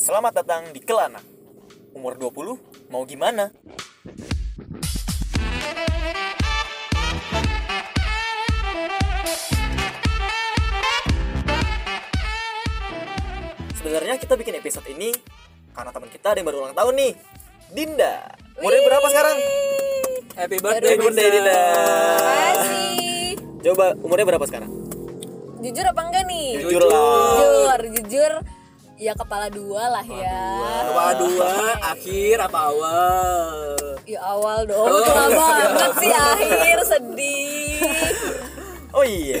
Selamat datang di Kelana. Umur 20, mau gimana? Sebenarnya kita bikin episode ini karena teman kita ada yang baru ulang tahun nih. Dinda. Umurnya berapa sekarang? Happy Happy birthday Dinda. Makasih. Coba umurnya berapa sekarang? Jujur apa enggak nih? Jujur. Jujur, jujur. Ya kepala dua lah ya. Apa dua, akhir apa awal? Ya awal dong. Lama banget sih akhir sedih. Oh iya.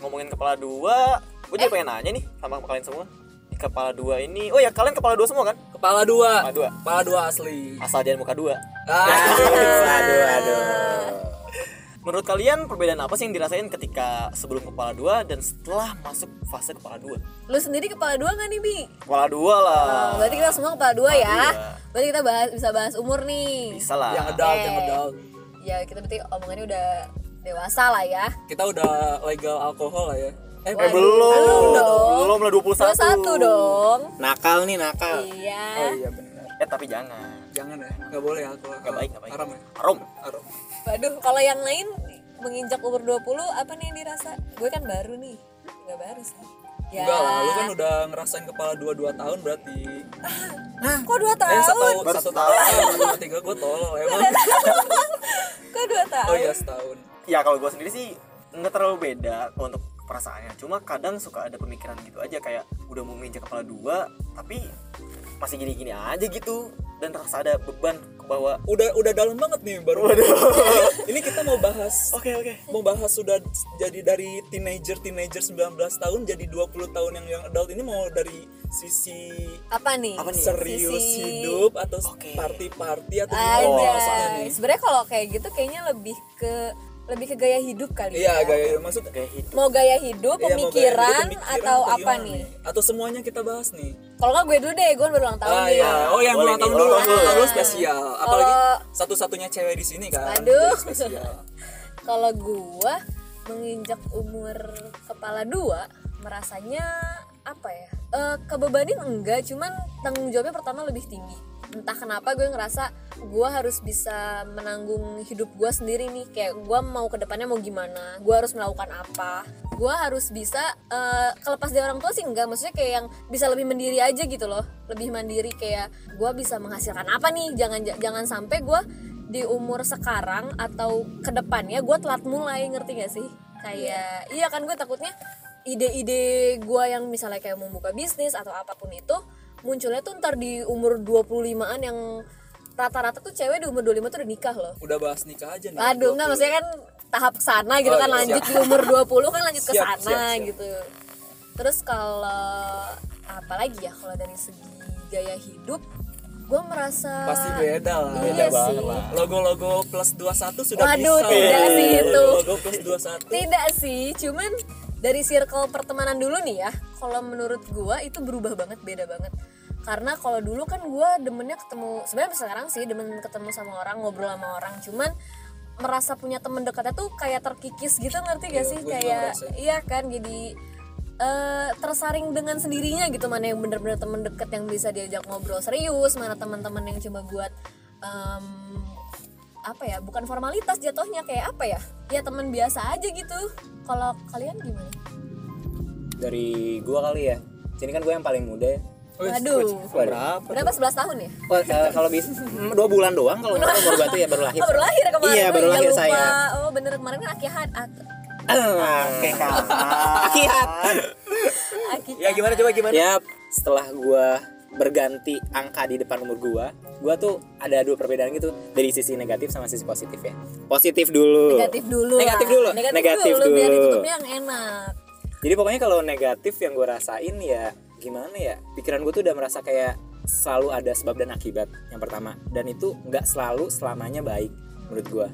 Ngomongin kepala dua, gue jadi pengen nanya nih sama kalian semua. Di kepala dua ini, oh ya kalian kepala dua semua kan? Kepala dua. Kepala dua. Kepala dua asli. Asal jangan muka dua. Ah, aduh, aduh. Menurut kalian perbedaan apa sih yang dirasain ketika sebelum kepala dua dan setelah masuk fase kepala dua? Lu sendiri kepala dua nggak nih Bi? Kepala dua lah. Oh, berarti kita semua kepala dua ya. dua. Berarti kita bahas bisa bahas umur nih. Bisa lah. yang adult, yang adult. Ya kita berarti omongannya udah dewasa lah ya. Kita udah legal alkohol lah ya. Eh, Eh, Waduh, belum. belum dong. Belum lah 21. Dua satu dong. Nakal nih, nakal. Iya. Oh iya benar. Eh, tapi jangan. Jangan ya, nggak boleh alkohol. Gak baik, gak baik. Haram ya. Haram. Haram. Waduh, kalau yang lain menginjak umur 20 apa nih yang dirasa? Gue kan baru nih. Enggak baru sih. Ya. Enggak lah, lu kan udah ngerasain kepala dua dua tahun berarti. Kok 2 tahun? Eh setahun, Baru satu tahun. Dua tiga gue tolol emang. Kok 2 tahun? Oh iya setahun. Ya kalau gue sendiri sih nggak terlalu beda kalau untuk perasaannya. Cuma kadang suka ada pemikiran gitu aja kayak udah mau menginjak kepala dua, tapi masih gini-gini aja gitu dan terasa ada beban ke bawah. Udah udah dalam banget nih baru. Ini kita mau bahas Oke oke. mau bahas sudah jadi dari teenager teenager 19 tahun jadi 20 tahun yang yang adult ini mau dari sisi Apa nih? Apa nih? serius Sisi- hidup atau party-party atau gimana Oh, maksudnya Aja. nih? Sebenarnya kalau kayak gitu kayaknya lebih ke lebih ke gaya hidup kali Iya, ya. gaya maksud Kayak hidup. Mau gaya hidup, iya, mau gaya hidup, pemikiran, pemikiran atau apa gimana nih? Atau semuanya kita bahas nih. Kalau nggak gue dulu deh, gue baru ulang tahun Ah nih. iya, oh yang ulang tahun nih, dulu, ulang tahun dulu. spesial. Apalagi satu-satunya cewek di sini kan. Aduh. spesial. Kalau gua menginjak umur kepala dua, merasanya apa ya? Eh, kebebanin enggak, cuman tanggung jawabnya pertama lebih tinggi. Entah kenapa gue ngerasa gua harus bisa menanggung hidup gua sendiri nih. Kayak gua mau ke depannya mau gimana, gua harus melakukan apa. Gua harus bisa eh, kelepas dari orang tua sih enggak, maksudnya kayak yang bisa lebih mandiri aja gitu loh. Lebih mandiri kayak gua bisa menghasilkan apa nih? Jangan jangan sampai gua di umur sekarang atau ke depannya gue telat mulai ngerti gak sih kayak iya kan gue takutnya ide-ide gue yang misalnya kayak mau buka bisnis atau apa pun itu munculnya tuh ntar di umur 25an yang rata-rata tuh cewek di umur 25 tuh udah nikah loh Udah bahas nikah aja nih. aduh enggak maksudnya kan tahap ke sana gitu Oh, kan iya, lanjut siap. di umur 20 kan lanjut ke sana gitu terus kalau apalagi ya kalau dari segi gaya hidup gue merasa Pasti beda lah. Iya beda sih. banget lah. Logo-logo plus 21 sudah Waduh, bisa. tidak sih itu. Logo plus 21. Tidak sih, cuman dari circle pertemanan dulu nih ya. Kalau menurut gua itu berubah banget, beda banget. Karena kalau dulu kan gua demennya ketemu, sebenarnya sekarang sih demen ketemu sama orang, ngobrol sama orang, cuman merasa punya temen dekatnya tuh kayak terkikis gitu ngerti gak Iya, sih? kayak iya kan jadi eh, tersaring dengan sendirinya gitu mana yang bener-bener temen deket yang bisa diajak ngobrol serius mana teman-teman yang cuma buat em, apa ya bukan formalitas jatuhnya kayak apa ya? Ya teman biasa aja gitu. Kalau kalian gimana? Dari gua kali ya sini kan gue yang paling muda. ya Waduh. Berapa? berapa? 11 tahun ya? Oh, kalau bisa mm, dua bulan doang kalau nggak baru batu ya baru lahir. Oh, baru lahir kemarin. Iya baru lahir lupa. saya. Oh bener kemarin kan akihat ak- akihat akikah. Ya gimana? Coba gimana? ya setelah gua berganti angka di depan umur gua gua tuh ada dua perbedaan gitu dari sisi negatif sama sisi positif ya. Positif dulu. Negatif dulu Negatif dulu, negatif, negatif dulu, biar dulu. ditutupnya yang enak. Jadi pokoknya kalau negatif yang gue rasain ya gimana ya pikiran gue tuh udah merasa kayak selalu ada sebab dan akibat yang pertama. Dan itu nggak selalu selamanya baik menurut gue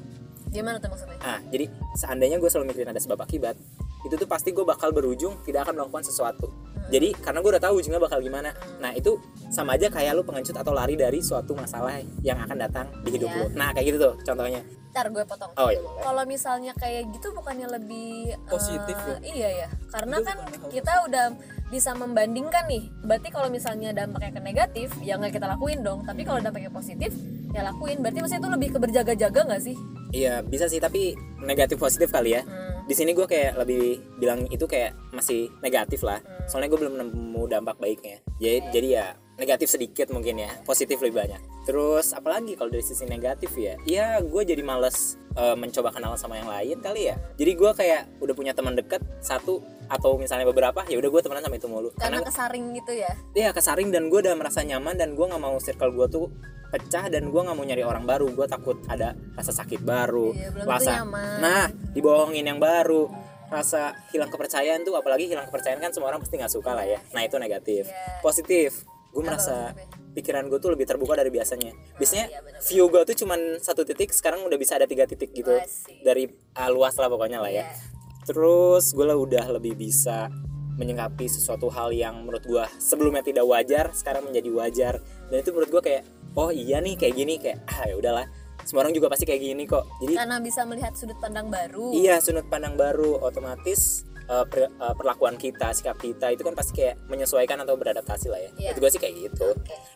gimana tuh maksudnya? Ah jadi seandainya gue selalu mikirin ada sebab akibat itu tuh pasti gue bakal berujung tidak akan melakukan sesuatu. Jadi karena gue udah tahu ujungnya bakal gimana. Nah itu sama aja kayak lu pengecut atau lari dari suatu masalah yang akan datang di hidup Iya. lu. Nah kayak gitu tuh contohnya ntar gue potong oh iya kalau misalnya kayak gitu bukannya lebih Positif ya? iya ya karena Itu kan kita udah bisa membandingkan nih berarti kalau misalnya dampaknya ke negatif ya nggak kita lakuin dong tapi kalau dampaknya positif ya lakuin berarti maksudnya itu lebih ke berjaga-jaga nggak sih Iya bisa sih tapi negatif positif kali ya. Hmm. Di sini gue kayak lebih bilang itu kayak masih negatif lah. Hmm. Soalnya gue belum nemu dampak baiknya. Jadi jadi ya negatif sedikit mungkin ya, positif lebih banyak. Terus apalagi kalau dari sisi negatif ya, ya gue jadi males eh, mencoba kenal sama yang lain kali ya. Jadi gue kayak udah punya teman deket satu atau misalnya beberapa ya udah gue temenan sama itu mulu. karena kesaring gitu ya Iya kesaring dan gue udah merasa nyaman dan gue nggak mau circle gue tuh pecah dan gue nggak mau nyari orang baru gue takut ada rasa sakit baru Iya, belum rasa nyaman. nah dibohongin yang baru rasa hilang kepercayaan tuh apalagi hilang kepercayaan kan semua orang pasti nggak suka lah ya nah itu negatif Iya. positif gue merasa pikiran gue tuh lebih terbuka dari biasanya. Biasanya iya, bener-bener. view gue tuh cuman satu titik sekarang udah bisa ada tiga titik gitu. Asik. dari ah, luas lah pokoknya lah ya. Iya. terus gue lah udah lebih bisa menyikapi sesuatu hal yang menurut gue sebelumnya tidak wajar sekarang menjadi wajar. Dan itu menurut gue kayak oh iya nih kayak gini kayak ah ya udahlah. Semua orang juga pasti kayak gini kok. Jadi karena bisa melihat sudut pandang baru. Iya sudut pandang baru otomatis eh, per- eh, perlakuan kita sikap kita itu kan pasti kayak menyesuaikan atau beradaptasi lah ya. Iya. itu gue sih kayak gitu.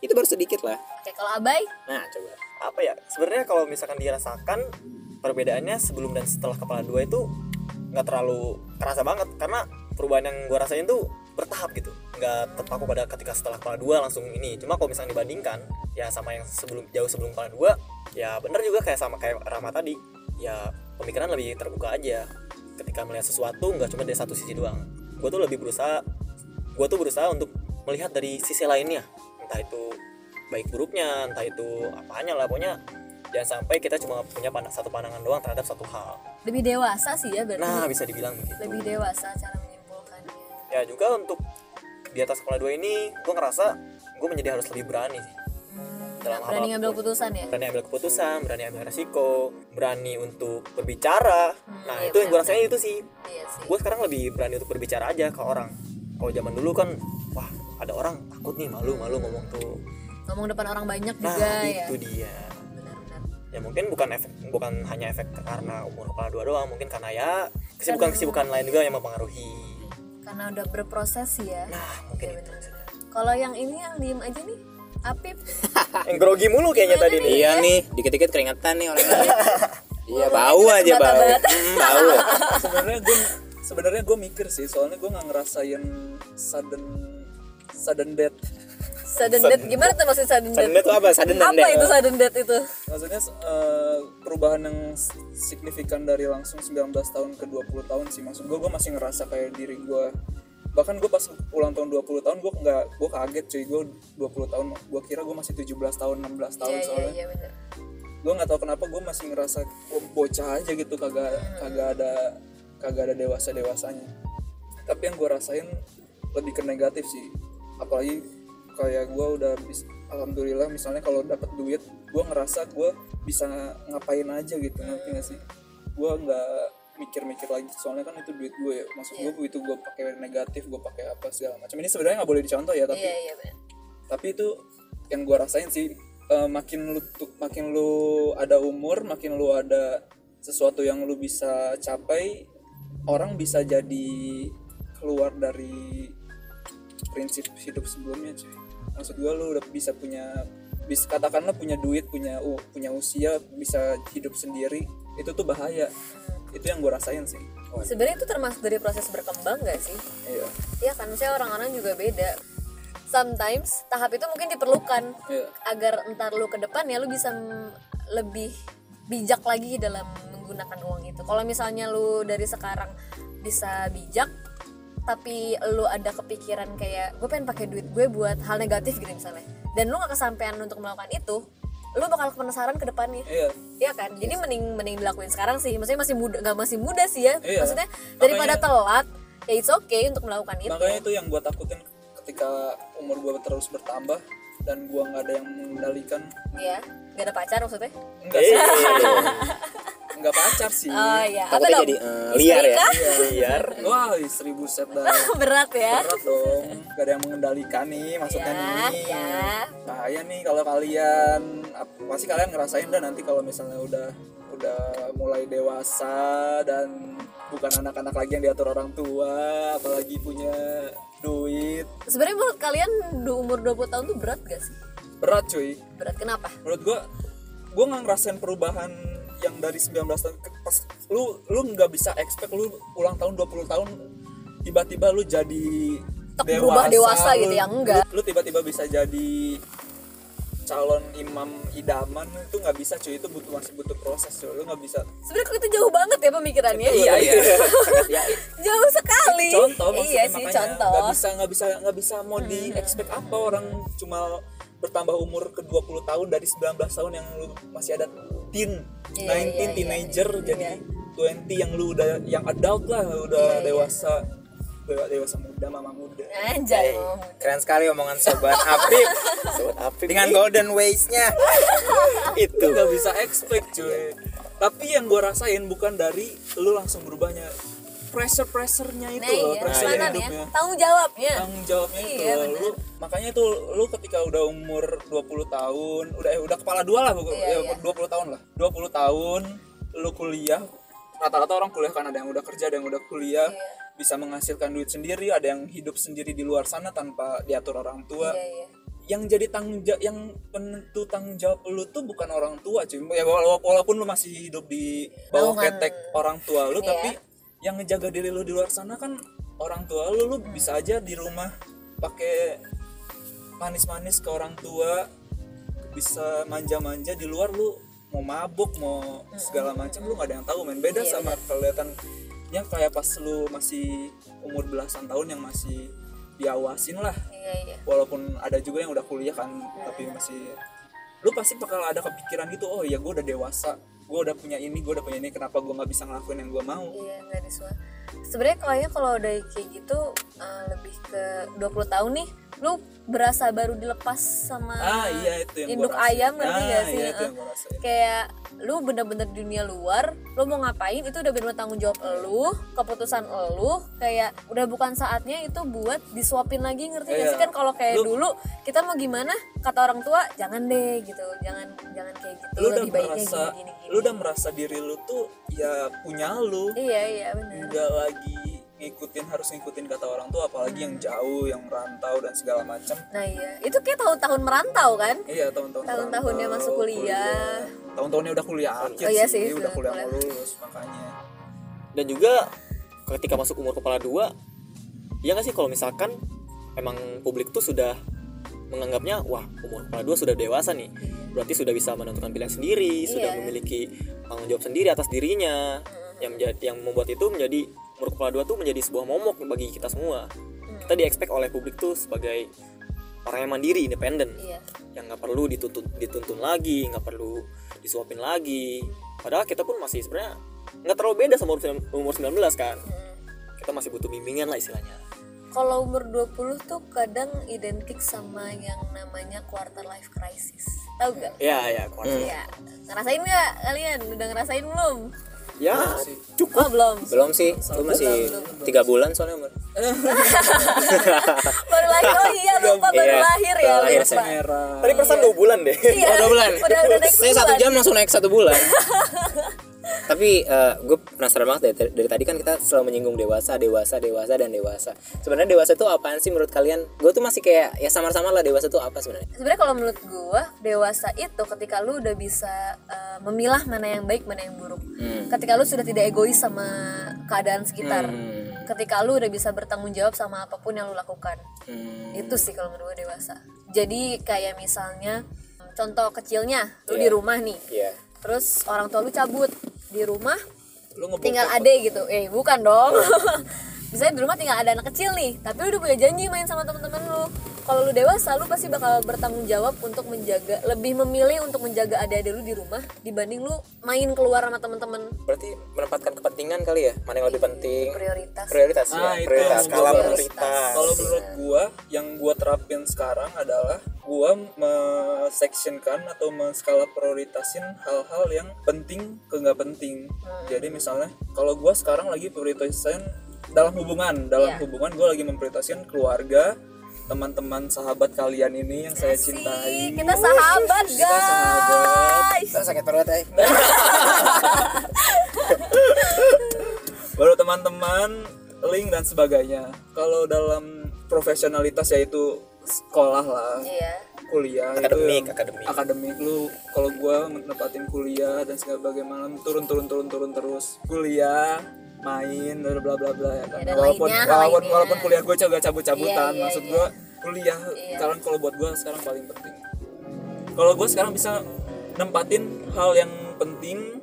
Itu baru sedikit lah. Oke kalau abai? Nah coba. Apa ya? Sebenarnya kalau misalkan dirasakan perbedaannya sebelum dan setelah kepala dua itu nggak terlalu kerasa banget. Karena perubahan yang gue rasain tuh bertahap gitu. Nggak terpaku pada ketika setelah kepala dua langsung ini. Cuma kalau misalnya dibandingkan ya sama yang sebelum jauh sebelum kepala dua ya bener juga kayak sama kayak Rama tadi. Ya pemikiran lebih terbuka aja ketika melihat sesuatu nggak cuma dari satu sisi doang. Gue tuh lebih berusaha gue tuh berusaha untuk melihat dari sisi lainnya. Entah itu baik buruknya entah itu apanya lah pokoknya jangan sampai kita cuma punya pandang satu pandangan doang terhadap satu hal. Lebih dewasa sih ya berarti. Nah bisa dibilang begitu lebih dewasa cara menyimpulkannya. Ya juga untuk di atas kepala dua ini gue ngerasa gue menjadi harus lebih berani sih dalam berani ngambil apa pun. keputusan ya? Berani ambil keputusan berani ambil resiko berani untuk berbicara. Nah iya itu yang gue rasain itu sih. Iya sih. Gue sekarang lebih berani untuk berbicara aja ke orang. Kalau zaman dulu kan wah ada orang takut nih malu malu ngomong tuh. Ngomong depan orang banyak nah juga ya? itu dia. Benar-benar. Ya mungkin bukan efek bukan hanya efek karena umur kepala dua doang mungkin karena ya kesibukan kesibukan lain juga yang mempengaruhi. Karena udah berproses ya? Nah mungkin itu benar-benar. kalau yang ini yang diem aja nih Apip. Yang grogi mulu kayaknya tadi nih. Iya nih dikit-dikit keringetan nih orangnya iya bau aja bau. Hmm, bau. Sebenarnya gue sebenarnya gue mikir sih soalnya gue nggak ngerasain sudden sudden death. Sudden death. Gimana tuh maksud sudden death? Sudden tuh apa? Sudden apa death. itu sudden death itu? Maksudnya eh, perubahan yang signifikan dari langsung 19 tahun ke 20 tahun sih. Maksud gue gue masih ngerasa kayak diri gue bahkan gue pas ulang tahun 20 tahun gue nggak gue kaget cuy. Gue 20 tahun gue kira gue masih 17 tahun 16 tahun iya iya soalnya. iya benar gue nggak tahu kenapa gue masih ngerasa oh, bocah aja gitu kagak kagak ada kagak ada dewasa dewasanya tapi yang gue rasain lebih ke negatif sih. Apalagi kayak gue udah bis, alhamdulillah misalnya kalau dapat duit gue ngerasa gue bisa ngapain aja gitu ngerti gak sih? Gue nggak mikir-mikir lagi. Soalnya kan itu duit gue ya. Maksud gue itu gue pakai negatif gue pakai apa segala macam. Ini sebenarnya nggak boleh dicontoh ya tapi iya iya benar tapi itu yang gue rasain sih eh, makin lu tuh makin lu ada umur makin lu ada sesuatu yang lu bisa capai orang bisa jadi keluar dari prinsip hidup sebelumnya cuy. Maksud gue lu udah bisa punya bisa katakanlah punya duit punya u- punya usia bisa hidup sendiri itu tuh bahaya itu yang gue rasain sih. Sebenarnya itu termasuk dari proses berkembang gak sih? Iya. Iya kan saya orang-orang juga beda. Sometimes tahap itu mungkin diperlukan iya. agar entar lu ke depan ya lu bisa lebih bijak lagi dalam menggunakan uang itu. Kalau misalnya lu dari sekarang bisa bijak tapi lu ada kepikiran kayak gue pengen pakai duit gue buat hal negatif gitu misalnya. Dan lu gak kesampaian untuk melakukan itu lu bakal penasaran ke depannya iya Iya kan, jadi mending mending dilakuin sekarang sih. Maksudnya masih muda, nggak masih muda sih ya. Iya. Maksudnya daripada telat, ya it's okay untuk melakukan itu. makanya itu yang gue takutin ketika umur gue terus bertambah dan gue nggak ada yang mengendalikan Iya, gak ada pacar maksudnya. enggak sih enggak pacar sih. Oh iya, apa takutnya dong? jadi Istri liar ya? kah? liar. Wah istri buset dah. Berat ya. berat dong. Gak ada yang mengendalikan nih maksudnya Ya, nih. ya. bahaya nih kalau kalian pasti kalian ngerasain dah nanti kalau misalnya udah udah mulai dewasa dan bukan anak-anak lagi yang diatur orang tua apalagi punya duit. Sebenarnya menurut kalian di umur 20 tahun tuh berat gak sih? Berat cuy. Berat kenapa? Menurut gua gua nggak ngerasain perubahan yang dari 19 tahun ke pas lu lu nggak bisa expect lu ulang tahun 20 tahun tiba-tiba lu jadi Tek berubah dewasa gitu lu- ya, enggak. lu, lu tiba-tiba bisa jadi calon imam idaman itu nggak bisa cuy itu butuh masih butuh proses cuy lu nggak bisa. Sebenarnya kok itu jauh banget ya pemikirannya. Iya iya. ya, jauh sekali. Contoh iya sih makanya contoh. nggak bisa nggak bisa nggak bisa mau di expect apa orang cuma bertambah umur ke 20 tahun dari 19 tahun yang lu masih ada teen Iya, 19 iya, iya, teenager iya. jadi 20 yang lu udah yang adult lah udah Iya, iya. dewasa dewa- dewasa muda mama muda. Anjay keren sekali omongan sobat Apip Sobat Apip dengan golden ways-nya itu. Itu nggak bisa expect cuy. Tapi yang gue rasain bukan dari lu langsung berubahnya pressure pressernya itu nah loh iya pressure mana nih ya. hidupnya. Tanggung jawabnya. Tanggung jawabnya itu Iya, loh. lu makanya tuh lu ketika udah umur 20 tahun udah eh, udah kepala dua lah pokoknya Iya, ya, iya. 20 tahun lah. 20 tahun lu kuliah rata-rata orang kuliah kan ada yang udah kerja ada yang udah kuliah Iya. bisa menghasilkan duit sendiri ada yang hidup sendiri di luar sana tanpa diatur orang tua. Iya iya. Yang jadi tanggung jawab yang penentu tanggung jawab lu tuh bukan orang tua cuy. Ya wala- walaupun lu masih hidup di bawah ketek orang tua lu Iya. tapi yang ngejaga diri lu di luar sana kan orang tua lu lu bisa aja di rumah pakai manis-manis ke orang tua bisa manja-manja di luar lu mau mabuk mau segala macam lu nggak ada yang tahu men. Beda Iya, sama kelihatannya kayak pas lu masih umur belasan tahun yang masih diawasin lah. Iya iya. Walaupun ada juga yang udah kuliah kan tapi masih lu pasti bakal ada kepikiran gitu oh iya gue udah dewasa gue udah punya ini gue udah punya ini kenapa gue nggak bisa ngelakuin yang gue mau? Iya nggak disuai sebenarnya kayaknya kalau udah kayak gitu eh, lebih ke 20 tahun nih lu berasa baru dilepas sama ah iya itu yang induk ayam ngerti ah, gak sih? iya itu Eh, yang rasain. kayak lu bener-bener dunia luar lu mau ngapain itu udah bener tanggung jawab lu keputusan lu kayak udah bukan saatnya itu buat disuapin lagi ngerti gak Iya. sih kan kalau kayak Lu- dulu kita mau gimana? Kata orang tua jangan deh gitu. Jangan jangan kayak gitu. Lu udah lebih baiknya merasa gini gini lu udah merasa diri lu tuh ya punya lu. Iya iya bener nggak lagi ngikutin harus ngikutin kata orang tua apalagi yang jauh yang merantau dan segala macam. Nah iya. Itu kayak tahun-tahun merantau kan? Iya tahun-tahun Tahun-tahunnya masuk kuliah. tahun-tahunnya udah kuliah akhir Oh iya sih, sih, udah kuliah kuliah. mau lulus makanya. Dan juga ketika masuk umur kepala dua ya nggak sih kalau misalkan emang publik tuh sudah menganggapnya wah umur kepala dua sudah dewasa nih. Berarti sudah bisa menentukan pilihan sendiri sudah Iya. memiliki tanggung jawab sendiri atas dirinya. Yang menjadi yang membuat itu menjadi umur kepala dua tuh menjadi sebuah momok bagi kita semua. Kita di expect oleh publik tuh sebagai orang yang mandiri independen. Iya. Yang nggak perlu dituntun dituntun lagi nggak perlu disuapin lagi. Padahal kita pun masih sebenarnya nggak terlalu beda sama umur sembilan- umur 19 kan. Kita masih butuh bimbingan lah istilahnya kalau umur 20 tuh kadang identik sama yang namanya quarter life crisis tahu gak? ya ya kuat Iya, ngerasain nggak kalian? Udah ngerasain belum? ya Oh belum. belum sih lu masih tiga bulan soalnya umur Baru lahir. Oh iya lupa baru Iya, lahir ya. lahir, lupa. saya merah tadi perasaan dua bulan deh Iya. oh dua bulan Udah udah naik saya satu jam langsung naik satu bulan tapi gue penasaran banget dari, dari tadi kan kita selalu menyinggung dewasa dewasa dewasa dan dewasa sebenarnya dewasa itu apaan sih menurut kalian gue tuh masih kayak ya samar-samar lah dewasa itu apa sebenarnya Sebenarnya kalau menurut gua dewasa itu ketika lu udah bisa uh, memilah mana yang baik mana yang buruk. Ketika lu sudah tidak egois sama keadaan sekitar. Hmm. Ketika lu udah bisa bertanggung jawab sama apa pun yang lu lakukan. Hmm. itu sih kalau menurut gue dewasa jadi kayak misalnya contoh kecilnya lu Iya. di rumah nih Iya. terus orang tua lu cabut di rumah lu tinggal ade gitu. Eh bukan dong. Misalnya di rumah tinggal ada anak kecil nih tapi lu udah punya janji main sama teman-teman lu kalau lu dewasa lu pasti bakal bertanggung jawab untuk menjaga lebih memilih untuk menjaga adik-adik lu di rumah dibanding lu main keluar sama teman-teman berarti menempatkan kepentingan kali ya? Mana yang lebih penting? prioritas. Prioritas Nah, ya. itu prioritas skala gua- prioritas. Kalau menurut gua yang gua terapin sekarang adalah gua me-sectionkan atau men-skala prioritasin hal-hal yang penting ke nggak penting. Jadi misalnya kalau gua sekarang lagi prioritasin dalam hubungan, dalam Iya. hubungan gua lagi memprioritasin keluarga, teman-teman sahabat kalian ini yang saya Asik, cintai. kita sahabat Kita sahabat. guys Kita sakit perut ya Baru teman-teman link dan sebagainya kalau dalam profesionalitas yaitu sekolah lah iya kuliah Akademik, itu akademik. akademik lu kalau gua nempatin kuliah dan segala bagaimana turun turun turun turun terus kuliah main bla bla bla bla ya kan Ya, walaupun lainnya, walaupun lainnya. walaupun kuliah gue juga cabut-cabutan Iya, iya, maksud iya. gua kuliah sekarang kalau buat gua sekarang paling penting kalau gue sekarang bisa nempatin hal yang penting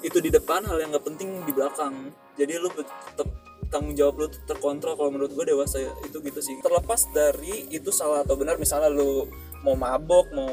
itu di depan hal yang nggak penting di belakang jadi lu tetap tanggung jawab lu terkontrol kalau menurut gue dewasa itu gitu sih. Terlepas dari itu salah atau benar misalnya lu mau mabok mau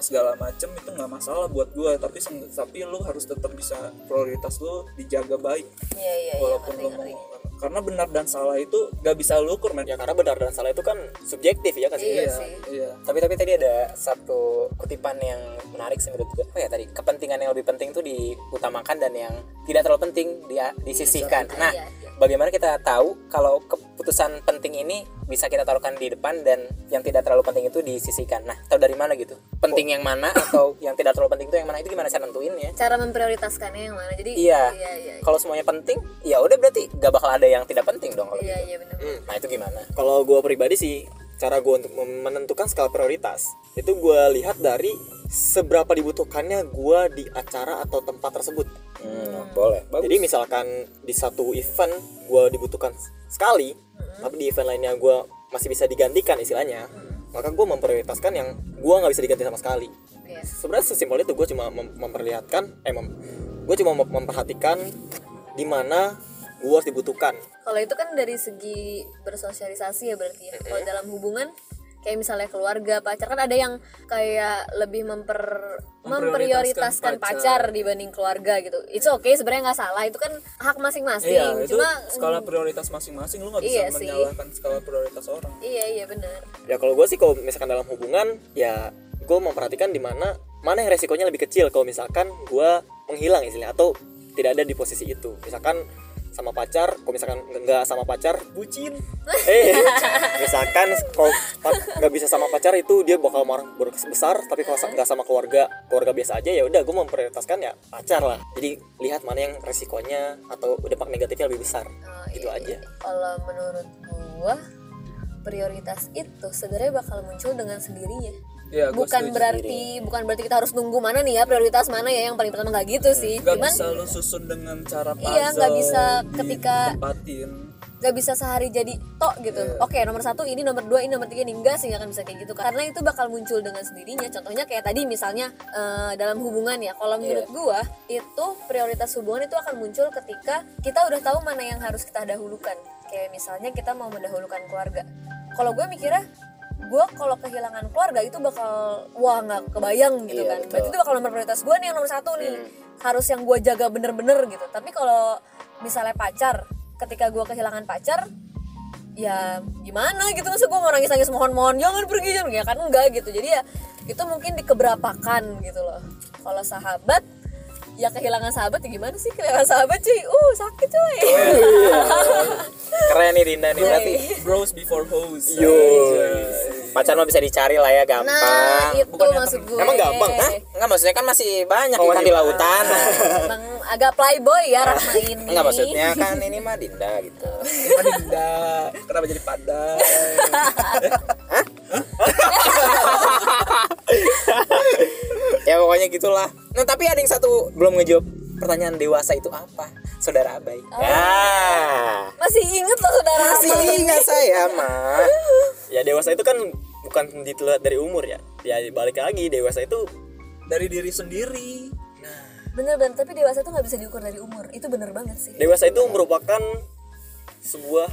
segala macem itu nggak masalah buat gue tapi tapi lu harus tetap bisa prioritas lu dijaga baik. Iya iya iya walaupun ngerti lu mau karena benar dan salah itu gak bisa lu ukur men. Ya karena benar dan salah itu kan subjektif ya kan sih. Iya iya sih. iya. Tapi tapi tadi ada satu kutipan yang menarik sih menurut gue apa ya tadi. Kepentingan yang lebih penting tuh diutamakan dan yang tidak terlalu penting dia disisihkan. nah Iya, iya. Bagaimana kita tahu kalau keputusan penting ini bisa kita taruhkan di depan dan yang tidak terlalu penting itu disisihkan nah tahu dari mana gitu? Penting yang mana atau yang tidak terlalu penting itu yang mana? Itu gimana cara nentuinnya cara memprioritaskannya yang mana? Jadi iya. iya iya kalau semuanya penting ya udah berarti gak bakal ada yang tidak penting dong kalau iya gitu. iya benar. Nah itu gimana? Kalau gue pribadi sih cara gue untuk menentukan skala prioritas itu gue lihat dari seberapa dibutuhkannya gue di acara atau tempat tersebut hmm, boleh. Bagus. Jadi misalkan di satu event gue dibutuhkan sekali tapi di event lainnya gue masih bisa digantikan istilahnya maka gue memprioritaskan yang gue nggak bisa diganti sama sekali. Iya. sebenarnya sesimpel itu gue cuma mem- memperlihatkan eh mem- gue cuma mem- memperhatikan di mana gue harus dibutuhkan. Kalau itu kan dari segi bersosialisasi ya berarti ya. Kalau dalam hubungan kayak misalnya keluarga pacar kan ada yang kayak lebih memper memprioritaskan Memprioritaskan pacar. pacar. dibanding keluarga gitu itu oke sebenarnya nggak salah itu kan hak masing-masing iya itu cuma skala prioritas masing-masing lu nggak bisa Iya sih. menyalahkan skala prioritas orang iya iya benar ya kalau gue sih kalau misalkan dalam hubungan ya gue memperhatikan di mana mana yang resikonya lebih kecil kalau misalkan gue menghilang istilahnya atau tidak ada di posisi itu misalkan sama pacar kalau misalkan nggak sama pacar bucin. Eh misalkan kalau nggak bisa sama pacar itu dia bakal marah besar tapi kalau nggak sama keluarga keluarga biasa aja ya udah gue memprioritaskan ya pacar lah. Jadi lihat mana yang resikonya atau dampak negatifnya lebih besar. Oh, gitu iya, aja. iya. kalau menurut gua prioritas itu sebenarnya bakal muncul dengan sendirinya Gua bukan berarti bukan berarti kita harus nunggu mana nih ya prioritas mana ya yang paling pertama nggak gitu sih. Nggak cuman bisa lu susun dengan cara puzzle Iya, nggak bisa ketika- nggak bisa sehari jadi tok gitu. Iya. oke nomor satu ini nomor dua ini nomor tiga ini enggak sih nggak akan bisa kayak gitu karena itu bakal muncul dengan sendirinya. Contohnya kayak tadi misalnya eh, dalam hubungan ya. Kalau menurut Iya. gua itu prioritas hubungan itu akan muncul ketika kita udah tahu mana yang harus kita dahulukan. Kayak misalnya kita mau mendahulukan keluarga. Kalau gue mikirnya gue kalau kehilangan keluarga itu bakal wah nggak kebayang gitu Iya, kan. betul. berarti itu bakal nomor prioritas gue nih yang nomor satu nih. Harus yang gue jaga bener-bener gitu. Tapi kalau misalnya pacar ketika gue kehilangan pacar ya gimana gitu. Masa gue mau nangis nangis mohon mohon jangan pergi jangan ya kan? Enggak gitu. Jadi ya itu mungkin dikeberapkan gitu loh. Kalau sahabat ya kehilangan sahabat ya gimana sih kehilangan sahabat cuy? Uh sakit cuy. Keren nih Dinda nih. Berarti bros before hoes. Yo, pacar mah bisa dicari lah ya gampang. nah itu Bukannya maksud gue Emang gampang, hah? Enggak maksudnya kan masih banyak Oh, ikan di lautan. Emang agak playboy ya Rahma ini Enggak maksudnya kan ini mah Dinda gitu. Kenapa Dinda? Kenapa jadi padang? ya pokoknya gitulah. Nah tapi ada yang satu belum ngejawab pertanyaan dewasa itu apa? Saudara Abai. Ya. masih inget loh saudara Masih ingat saya mah. ya dewasa itu kan bukan dilihat dari umur ya. Ya balik lagi dewasa itu Dari diri sendiri. bener-bener tapi dewasa tuh nggak bisa diukur dari umur. Itu bener banget sih. Dewasa itu merupakan sebuah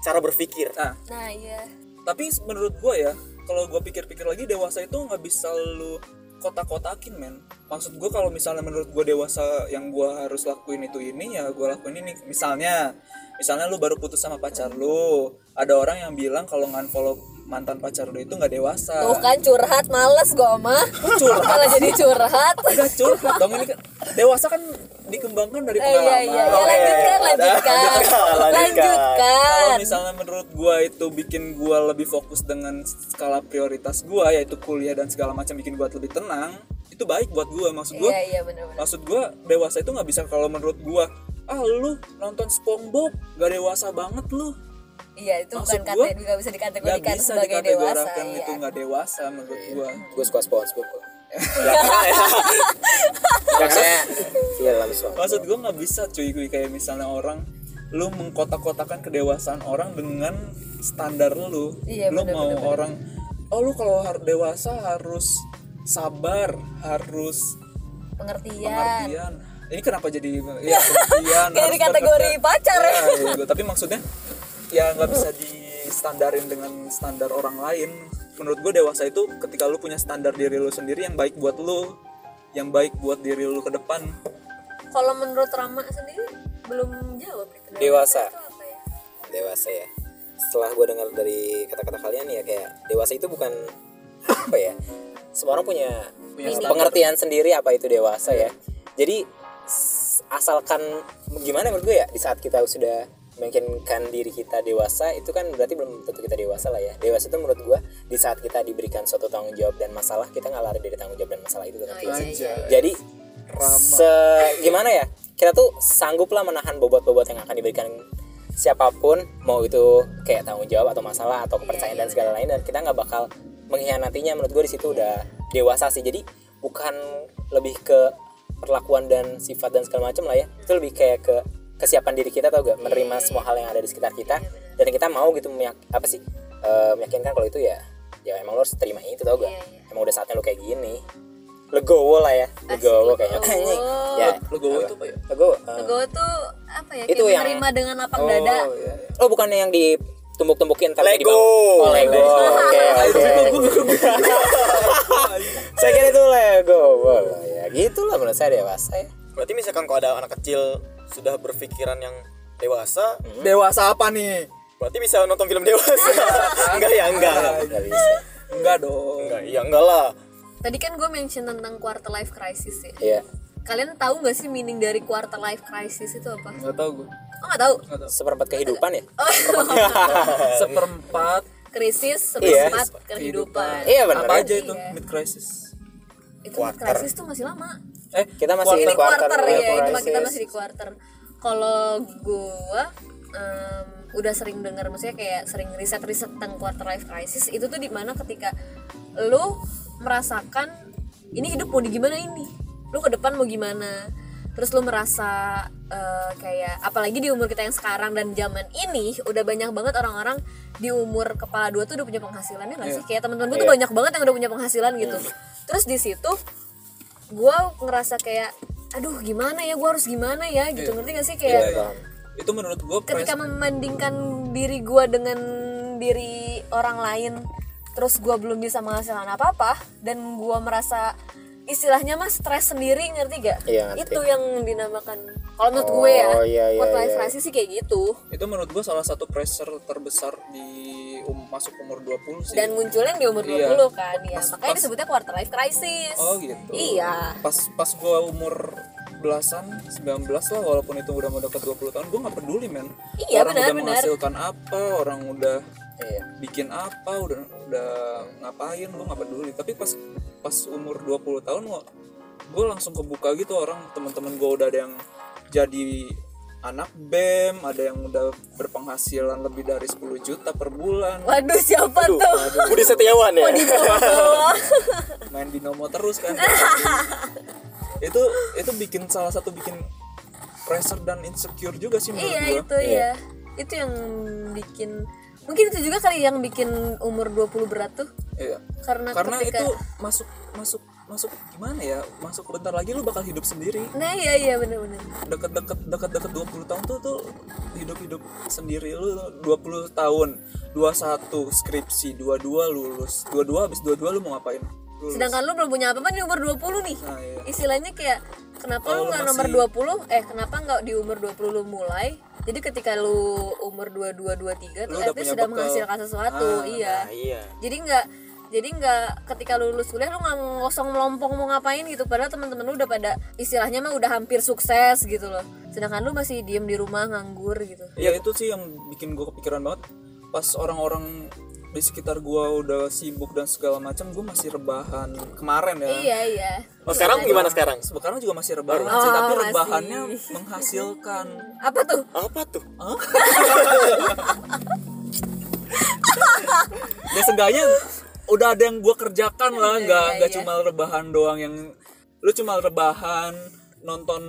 cara berpikir. Nah, nah iya. Tapi menurut gua ya, kalau gua pikir-pikir lagi dewasa itu nggak bisa lu kotak-kotakin men maksud gua kalau misalnya menurut gua dewasa yang gua harus lakuin itu ini ya gua lakuin ini. Misalnya misalnya lu baru putus sama pacar lu ada orang yang bilang kalau nge-unfollow mantan pacar lu itu nggak dewasa. Tuh kan curhat males gue mah curhat? Malah jadi curhat. Enggak curhat dong ini kan dewasa kan dikembangkan dari Eh, iya pengalaman. iya. Iya lanjutkan lanjutkan lanjutkan. lanjutkan. Kalau misalnya menurut gua itu bikin gua lebih fokus dengan skala prioritas gua yaitu kuliah dan segala macam bikin gua lebih tenang, itu baik buat gua. Maksud gua iya iya bener-bener. maksud gua dewasa itu nggak bisa kalau menurut gua ah lu nonton SpongeBob gak dewasa banget lu. Iya itu Maksud bukan kata juga bisa gak dikategorikan bisa sebagai dewasa dikategorikan iya. itu nggak dewasa menurut gua. Gue suka SpongeBob kok maksudnya film SpongeBob maksud gua nggak bisa cuy gue kayak misalnya orang lu mengkotak-kotakan kedewasaan orang dengan standar lu. Iya, lu bener, mau bener, bener. orang oh lu kalau dewasa harus sabar harus pengertian. pengertian. Ini kenapa jadi ya pengertian? Kayak harus di kategori pacar ya. ya, iya, tapi maksudnya ya nggak bisa distandarin dengan standar orang lain. Menurut gue dewasa itu ketika lu punya standar diri lu sendiri yang baik buat lu yang baik buat diri lu ke depan. Kalau menurut Rama sendiri belum jawab itu. Dewasa. itu ya? Dewasa ya. Setelah gue dengar dari kata-kata kalian ya kayak dewasa itu bukan apa ya semua orang punya Punya pengertian sendiri apa itu dewasa ya. Jadi s- asalkan gimana menurut gue ya di saat kita sudah meyakinkan diri kita dewasa itu kan berarti belum tentu kita dewasa lah ya. Dewasa itu menurut gue di saat kita diberikan suatu tanggung jawab dan masalah kita nggak lari dari tanggung jawab dan masalah itu ngerti nggak sih? aja jadi se gimana ya kita tuh sanggup lah menahan bobot-bobot yang akan diberikan siapa pun mau itu kayak tanggung jawab atau masalah atau kepercayaan dan segala lain dan kita nggak bakal mengkhianatinya menurut gue di situ udah dewasa sih. Jadi bukan lebih ke perlakuan dan sifat dan segala macam lah ya. Itu lebih kayak ke kesiapan diri kita tau gak? Menerima semua hal yang ada di sekitar kita. Dan kita mau gitu meyak, apa sih eh, meyakinkan kalau itu ya ya emang lo harus terima itu tau gak? Emang udah saatnya lo kayak gini. Legowo lah ya. Legowo kayaknya. Legowo. ya legowo itu apa ya? Legowo eh, Legowo tuh apa ya? Itu kayak yang- menerima dengan lapang dada. oh iya, iya. oh bukannya yang ditumbuk-tumbukin ntar Lego. oh Lego. Oke oke. saya kira itu Lego. Wah, ya gitulah menurut saya dewasa ya. Berarti misalkan kalau ada anak kecil sudah berpikiran yang dewasa dewasa apa nih? Berarti bisa nonton film dewasa? Enggak ya enggak. Enggak nggak bisa. Enggak dong. Enggak ya enggak lah. Tadi kan gue mention tentang quarter life crisis ya. Iya. Kalian tahu nggak sih meaning dari quarter life crisis itu apa? Nggak tahu gue oh nggak tahu? Nggak tahu. Seperempat kehidupan ya? Seperempat krisis Iya. seperempat kehidupan. iya benar apa aja itu Iya. mid crisis? Itu krisis tuh masih lama. Eh kita masih ini quarter, quarter ya itu mah kita crisis. masih di quarter. Kalau gua em, udah sering dengar maksudnya kayak sering riset-riset tentang quarter life crisis itu tuh di mana ketika lu merasakan ini hidup mau di gimana ini? Lu ke depan mau gimana terus lu merasa eh, kayak apalagi di umur kita yang sekarang dan zaman ini udah banyak banget orang-orang di umur kepala dua tuh udah punya penghasilannya nggak sih? Kayak teman-teman gue tuh banyak banget yang udah punya penghasilan gitu. Terus di situ gue ngerasa kayak aduh gimana ya? Gue harus gimana ya? Gitu. Ngerti gak sih? Kayak Iya, itu menurut gue ketika membandingkan diri gue dengan diri orang lain terus gue belum bisa menghasilkan apa apa dan gue merasa istilahnya mah stres sendiri ngerti gak Iya, ngerti. itu yang dinamakan kalau menurut gue ya Oh, iya, iya, quarter life iya. crisis sih kayak gitu itu menurut gue salah satu pressure terbesar di um, masuk umur 20 sih dan munculnya di umur 20 Iya. kan ya Pas- makanya pas- disebutnya quarter life crisis oh gitu iya pas pas gue umur belasan 19 lah walaupun itu udah mau deket 20 tahun gue nggak peduli men Iya, orang benar, udah benar. menghasilkan apa orang udah iya. Bikin apa? Udah udah ngapain? Gue nggak peduli. Tapi pas pas umur 20 tahun gue langsung kebuka gitu orang. Teman-teman gue udah ada yang jadi anak BEM ada yang udah berpenghasilan lebih dari 10 juta per bulan. Waduh siapa tuh? Budi Setiawan ya? Main binomo terus kan. Itu itu bikin salah satu bikin pressure dan insecure juga sih menurut iya gua. itu ya itu yang bikin mungkin itu juga kali yang bikin umur 20 berat tuh. Iya. karena, karena ketika itu masuk masuk masuk gimana ya? Masuk bentar lagi lu bakal hidup sendiri. Nah iya iya bener-bener deket-deket deket-deket 20 tahun tuh tuh hidup-hidup sendiri lu 20 tahun. 21 skripsi 22 lulus 22 habis 22 lu mau ngapain? Lulus. sedangkan lu belum punya apa-apa di umur 20 nih. Nah, iya. istilahnya kayak kenapa lu lu nggak masih- nomor 20 eh kenapa nggak di umur 20 lu mulai jadi ketika lu umur 22 23 tuh Lu sudah bekal. menghasilkan sesuatu Ah, iya. nah, iya. Jadi nggak jadi nggak ketika lu lulus kuliah lu nggak ngosong melompong mau ngapain gitu. Padahal teman-teman lu udah pada istilahnya mah udah hampir sukses gitu loh. Sedangkan lu masih diem di rumah nganggur gitu. Ya itu sih yang bikin gue kepikiran banget. Pas orang-orang di sekitar gua udah sibuk dan segala macam gua masih rebahan kemarin ya. Iya iya. Oh sekarang gimana sekarang? Sekarang juga masih rebahan Oh, sih tapi masih. rebahannya menghasilkan. Apa tuh? Apa tuh? Ya seenggaknya udah ada yang gua kerjakan lah Iya, nggak iya, nggak iya. cuma rebahan doang yang lu cuma rebahan nonton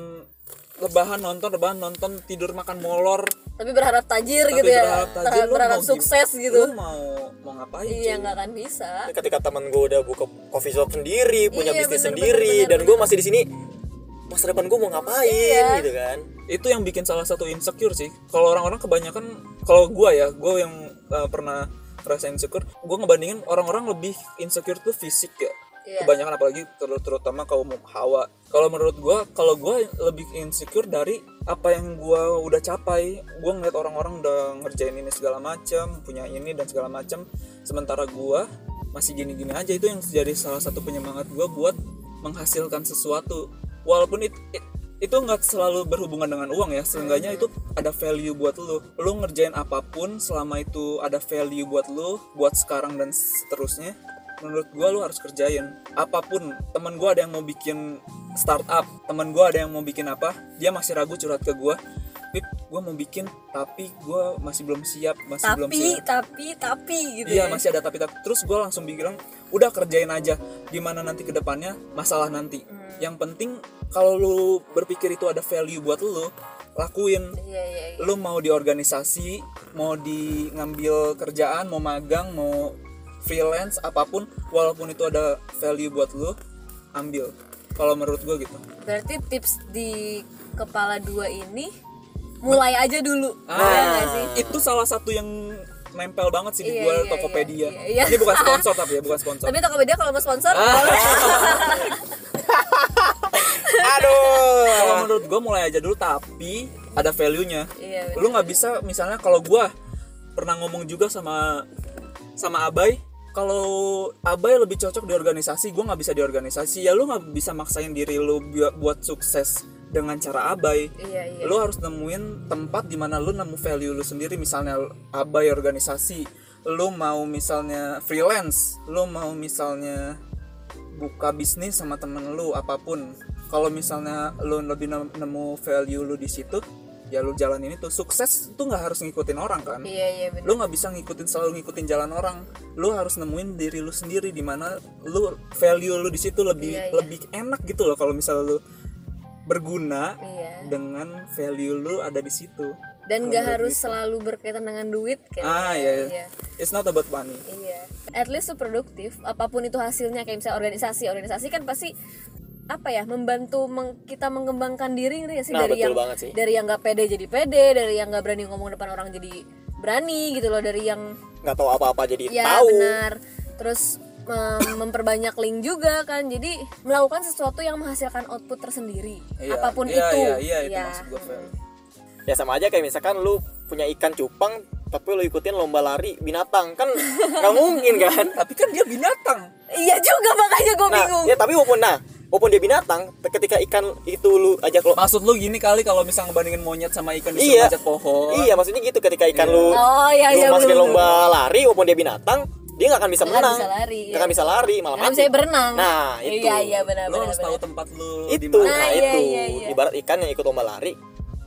rebahan nonton rebahan nonton tidur makan molor. Tapi berharap tajir tapi gitu ya. berharap tajir, lu berharap mau sukses gitu. lu mau mau ngapain iya nggak akan bisa. Ketika teman gue udah buka coffee shop sendiri punya Iya, bisnis bener, sendiri bener, dan bener, gue masih di sini masa depan gue mau ngapain? Iya. gitu kan. Itu yang bikin salah satu insecure sih. Kalau orang-orang kebanyakan kalau gua ya gua yang uh, pernah rasa insecure gua ngebandingin orang-orang lebih insecure tuh fisik ya Iya. kebanyakan apalagi ter- terutama kaum hawa. Kalau menurut gua kalau gua lebih insecure dari apa yang gua udah capai. Gua ngeliat orang-orang udah ngerjain ini segala macam punya ini dan segala macam sementara gua masih gini-gini aja. Itu yang jadi salah satu penyemangat gua buat menghasilkan sesuatu. Walaupun it, it- itu nggak selalu berhubungan dengan uang ya. Seenggaknya itu ada value buat lu. Lu ngerjain apa pun selama itu ada value buat lu buat sekarang dan seterusnya menurut gua lu harus kerjain. Apa pun teman gua ada yang mau bikin startup teman gua ada yang mau bikin apa dia masih ragu curhat ke gua. Pip, gua mau bikin tapi gua masih belum siap masih belum tapi siap. tapi tapi gitu Iya ya. masih ada tapi tapi. Terus gue langsung bilang udah kerjain aja. Gimana nanti ke depannya masalah nanti. Hmm. yang penting kalau lu berpikir itu ada value buat lu lakuin. Iya iya iya. lu mau di organisasi mau di ngambil kerjaan mau magang mau freelance apa pun walaupun itu ada value buat lu ambil kalau menurut gue gitu berarti tips di kepala dua ini mulai aja dulu Ah. Iya sih itu salah satu yang nempel banget sih di Iya, gue iya, Tokopedia iya, iya. ini bukan sponsor tapi ya bukan sponsor tapi Tokopedia kalau mau sponsor Ah. boleh aduh kalau menurut gue mulai aja dulu tapi ada value nya iya bener. lu nggak bisa misalnya kalau gue pernah ngomong juga sama sama Abai kalau Abai lebih cocok di organisasi gue nggak bisa di organisasi. Ya lu nggak bisa maksain diri lu bu- buat sukses dengan cara Abai. Iya iya. Lu harus nemuin tempat di mana lu nemu value lu sendiri. Misalnya Abai organisasi lu mau misalnya freelance lu mau misalnya buka bisnis sama temen lu apa pun. Kalau misalnya lu lebih nem- nemu value lu di situ ya lu jalanin itu sukses itu nggak harus ngikutin orang kan? Iya iya bener. Lu nggak bisa ngikutin selalu ngikutin jalan orang. Lu harus nemuin diri lu sendiri di mana lu value lu di situ lebih Iya, iya. lebih enak gitu loh kalau misalnya lu berguna iya. dengan value lu ada di situ. Dan nggak harus selalu berkaitan dengan duit kayak ah ya iya it's not about money. Iya, at least itu produktif. Apa pun itu hasilnya, kayak misalnya organisasi, organisasi kan pasti apa ya membantu meng- kita mengembangkan diri nggak sih? Nah, dari yang sih. dari yang nggak pede jadi pede, dari yang nggak berani ngomong depan orang jadi berani gitu loh, dari yang nggak tahu apa-apa jadi ya tahu. benar, terus mem- memperbanyak link juga kan, jadi melakukan sesuatu yang menghasilkan output tersendiri, Iya, apa pun iya, itu. iya, iya, itu maksud gua, Fel. ya sama aja kayak misalkan lu punya ikan cupang tapi lu ikutin lomba lari binatang. Kan nggak mungkin kan? Tapi kan dia binatang. Iya juga makanya gue nah bingung. ya tapi walaupun nah walaupun dia binatang ketika ikan itu lu ajak lo maksud lu gini kali kalau misalnya ngebandingin monyet sama ikan disuruh iya. pohon. Iya maksudnya gitu. Ketika ikan lu Oh iya lu iya masukin bener, lomba lari walaupun dia binatang dia nggak akan bisa Nggak menang. bisa lari, nggak iya. akan bisa lari malah mati. bisa berenang. nah itu. Iya iya benar lu benar. harus tahu benar. tempat lu di itu mana. Nah, Nah, iya, itu. iya, iya. ibarat ikan yang ikut lomba lari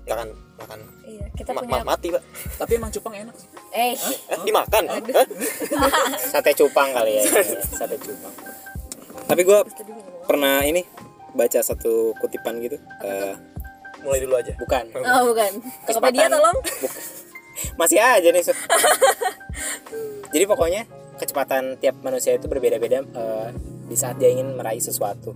nggak akan nggak akan Iya, kita ma- punya ma- mati pak. Tapi emang cupang enak sih. Eh. Eh, dimakan? Hah? sate cupang kali ya sate cupang. Tapi gue pernah ini baca satu kutipan gitu Eh, mulai dulu aja bukan Oh bukan. Tokopedia Kesempatan. tolong. masih aja nih Suf. jadi pokoknya kecepatan tiap manusia itu berbeda-beda eh, di saat dia ingin meraih sesuatu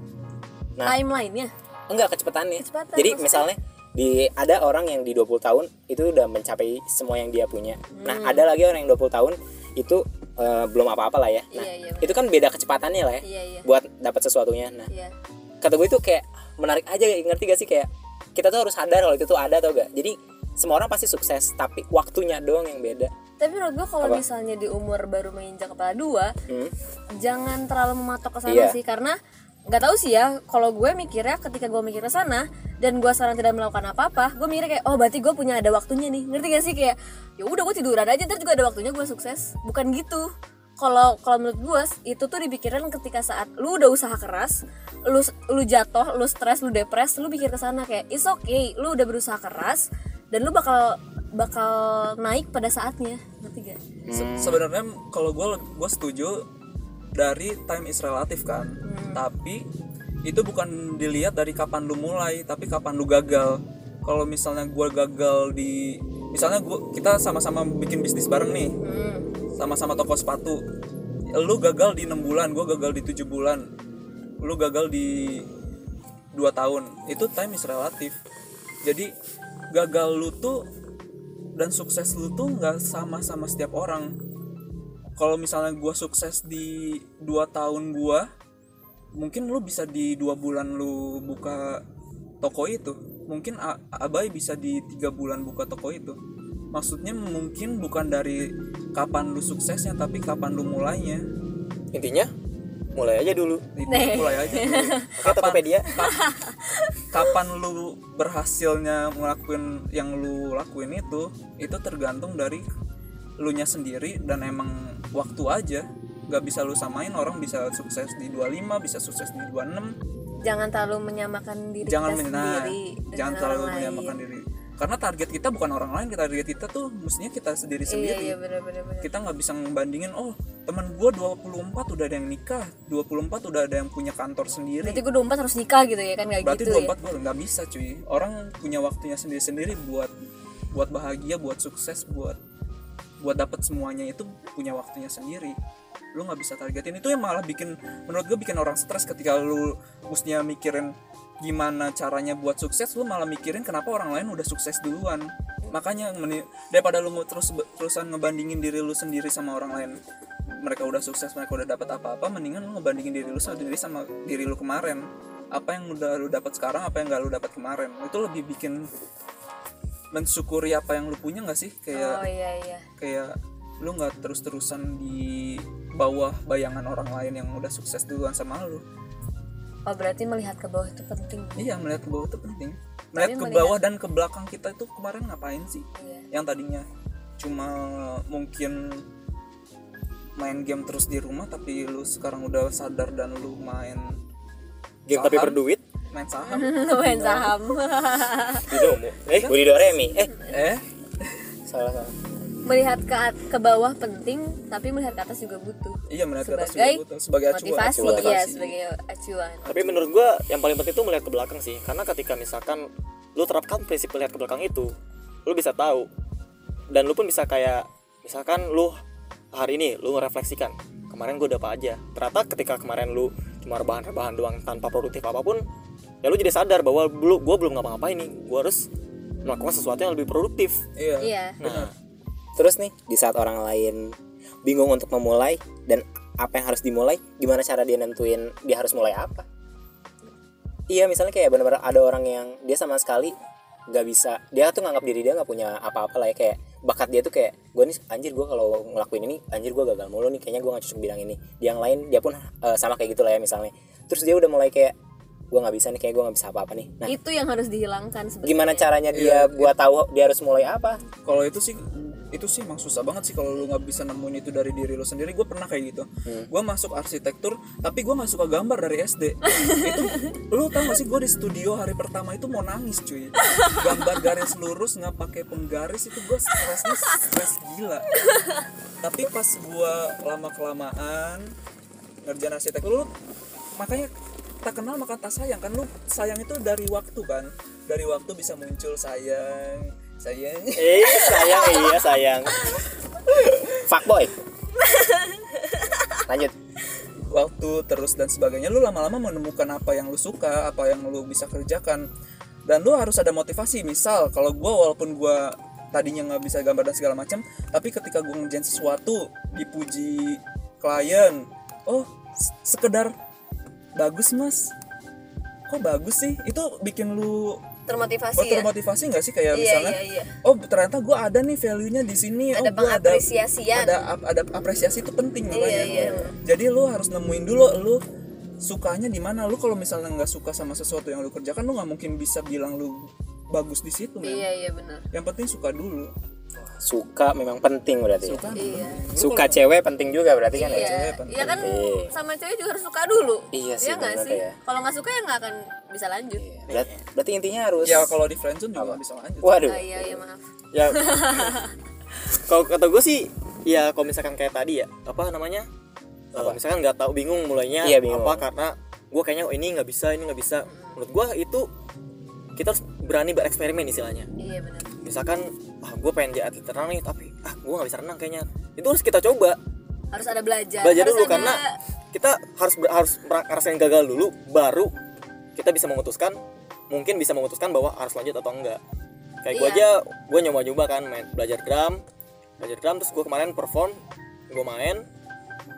nah Timelinenya. enggak kecepatannya Kecepatan, jadi maksudnya? misalnya di ada orang yang di 20 tahun itu udah mencapai semua yang dia punya nah Hmm. ada lagi orang yang 20 tahun itu eh, belum apa-apa lah ya nah Iya, iya, itu kan beda kecepatannya lah ya Iya iya. buat dapat sesuatunya nah Iya. kata gue itu kayak menarik aja ngerti gak sih kayak kita tuh harus sadar kalau itu tuh ada atau gak jadi semua orang pasti sukses tapi waktunya doang yang beda Tapi menurut gue kalau misalnya di umur baru menginjak kepala dua, Hmm. jangan terlalu mematok ke sana Iya. sih karena nggak tahu sih ya. Kalau gue mikirnya ketika gue mikir ke sana, dan gue sekarang tidak melakukan apa-apa gue mikir kayak oh berarti gue punya ada waktunya nih. Ngerti gak sih? Kayak ya udah gue tiduran aja ntar juga ada waktunya gue sukses. Bukan gitu. Kalau kalau menurut gue itu tuh dipikirin ketika saat lu udah usaha keras lu lu jatuh lu stres lu depres lu pikir ke sana kayak it's okay lu udah berusaha keras dan lu bakal bakal naik pada saatnya. Ngerti gak? Se- sebenarnya kalau gue gue setuju dari time is relatif kan. Tapi itu bukan dilihat dari kapan lu mulai tapi kapan lu gagal. Kalau misalnya gue gagal di misalnya gua kita sama-sama bikin bisnis bareng nih. Sama-sama toko sepatu. Lu gagal di enam bulan gue gagal di tujuh bulan. Lu gagal di dua tahun. Itu time is relatif jadi gagal lu tuh dan sukses lu tuh nggak sama sama setiap orang. Kalau misalnya gua sukses di dua tahun gua mungkin lu bisa di dua bulan lu buka toko itu mungkin A- abai bisa di tiga bulan buka toko itu. Maksudnya mungkin bukan dari kapan lu suksesnya tapi kapan lu mulainya. Intinya mulai aja dulu. Itu mulai aja. Dulu. Oke, Tokopedia. kap- kapan lu berhasilnya ngelakuin yang lu lakuin itu itu tergantung dari lu nya sendiri dan emang waktu aja nggak bisa lu samain orang bisa sukses di 25 bisa sukses di 26 jangan terlalu menyamakan diri jangan kita nah, sendiri jangan terlalu lain. menyamakan diri. Karena target kita bukan orang lain target kita tuh mestinya kita sendiri iya sendiri. iya benar benar benar. Kita nggak bisa ngebandingin oh teman gua 24 udah ada yang nikah 24 udah ada yang punya kantor sendiri. Berarti gue 24 harus nikah gitu ya kan? Nggak berarti gitu ya? 24 gue nggak bisa cuy. Orang punya waktunya sendiri-sendiri buat buat bahagia buat sukses buat buat dapat semuanya itu punya waktunya sendiri lu nggak bisa targetin. Itu yang malah bikin menurut gue bikin orang stres ketika lu mestinya mikirin gimana caranya buat sukses lu malah mikirin kenapa orang lain udah sukses duluan. Makanya daripada lu terus terusan ngebandingin diri lu sendiri sama orang lain mereka udah sukses mereka udah dapat apa-apa mendingan lu ngebandingin diri lu sendiri sama diri lu kemarin. Apa yang udah lu dapat sekarang apa yang gak lu dapat kemarin. Itu lebih bikin mensyukuri apa yang lu punya nggak sih? Kayak oh iya iya. kayak lu nggak terus-terusan di bawah bayangan orang lain yang udah sukses duluan sama lu. Oh berarti melihat ke bawah itu penting. Iya melihat ke bawah itu penting. Melihat ke melihat- bawah dan ke belakang kita itu kemarin ngapain sih? Iya. Yang tadinya cuma mungkin main game terus di rumah tapi lu sekarang udah sadar dan lu main game tapi Saham. berduit? Main saham. Main saham. Binomo eh Budi Doremi eh. Eh? Salah salah melihat ke ke bawah penting tapi melihat ke atas juga butuh. Iya melihat ke atas sebagai juga butuh sebagai acuan. motivasi motivasi. ya sebagai acuan. Tapi menurut gua yang paling penting itu melihat ke belakang sih. Karena ketika misalkan lu terapkan prinsip melihat ke belakang itu lu bisa tahu. Dan lu pun bisa kayak misalkan lu hari ini lu refleksikan kemarin gue udah apa aja. Ternyata ketika kemarin lu cuma rebahan-rebahan doang tanpa produktif apa pun ya lu jadi sadar bahwa lu gue belum ngapa-ngapain nih. Gue harus melakukan sesuatu yang lebih produktif. Iya. Iya. Nah Terus nih di saat orang lain bingung untuk memulai dan apa yang harus dimulai, gimana cara dia nentuin dia harus mulai apa? Iya misalnya kayak benar-benar ada orang yang dia sama sekali nggak bisa dia tuh nganggap diri dia nggak punya apa-apa lah ya kayak bakat dia tuh kayak gue nih anjir gue kalau ngelakuin ini anjir gue gagal mulu nih kayaknya gue nggak cocok bidang ini yang lain dia pun eh, sama kayak gitu lah ya misalnya terus dia udah mulai kayak gue nggak bisa nih kayak gue nggak bisa apa-apa nih. Nah itu yang harus dihilangkan sebenarnya. gimana caranya dia buat tahu dia harus mulai apa? Kalau itu sih itu sih emang susah banget sih kalau lu nggak bisa nemuin itu dari diri lu sendiri. Gue pernah kayak gitu. Gue masuk arsitektur tapi gue nggak suka gambar dari SD itu lu tau gak sih gue di studio hari pertama itu mau nangis cuy. Gambar garis lurus nggak pakai penggaris itu gue stresnya stres gila. Tapi pas gue lama kelamaan ngerjain arsitektur lu makanya tak kenal maka tak sayang. Kan lu sayang itu dari waktu kan? Dari waktu bisa muncul sayang sayang. Eh sayang iya sayang. Fuckboy. Lanjut. Waktu terus dan sebagainya. Lu lama-lama menemukan apa yang lu suka apa yang lu bisa kerjakan. Dan lu harus ada motivasi. Misal kalau gua walaupun gua tadinya nggak bisa gambar dan segala macam tapi ketika gua ngerjain sesuatu dipuji klien oh sekedar bagus mas. Kok bagus sih? Itu bikin lu termotivasi oh, ya? termotivasi nggak sih? Kayak Iya, misalnya iya, iya. oh ternyata gua ada nih value nya di sini. Ada oh pengapresiasian. ada ap- ada apresiasi itu penting makanya iya. jadi lu harus nemuin dulu lu sukanya di mana. Lu kalau misalnya nggak suka sama sesuatu yang lu kerjakan lu nggak mungkin bisa bilang lu bagus di situ iya iya benar. Yang penting suka dulu suka memang penting berarti ya. suka iya. suka cewek penting juga berarti kan ya. Iya. Cewek penting. iya kan Iya. sama cewek juga harus suka dulu. Iya sih, nggak benar sih? ya. kalau nggak suka ya nggak akan bisa lanjut. Berat- berarti intinya harus ya kalau di friendzone juga bisa lanjut. Waduh. Ah, iya iya maaf. Ya. Kalau kata gue sih ya kalau misalkan kayak tadi ya apa namanya Eh, misalkan nggak tahu bingung mulainya Iya, bingung. apa karena gue kayaknya oh, ini nggak bisa ini nggak bisa. Menurut gue itu kita harus berani bereksperimen istilahnya. Iya benar. Misalkan ah gue pengen jadi atlet renang nih tapi ah gue nggak bisa renang kayaknya. Itu harus kita coba. Harus ada belajar. Belajar harus dulu ada karena kita harus harus mer- ngerasain gagal dulu baru kita bisa memutuskan mungkin bisa memutuskan bahwa harus lanjut atau enggak. Kayak gue Iya. aja gue nyoba nyoba kan main belajar drum. Belajar drum terus gue kemarin perform gue main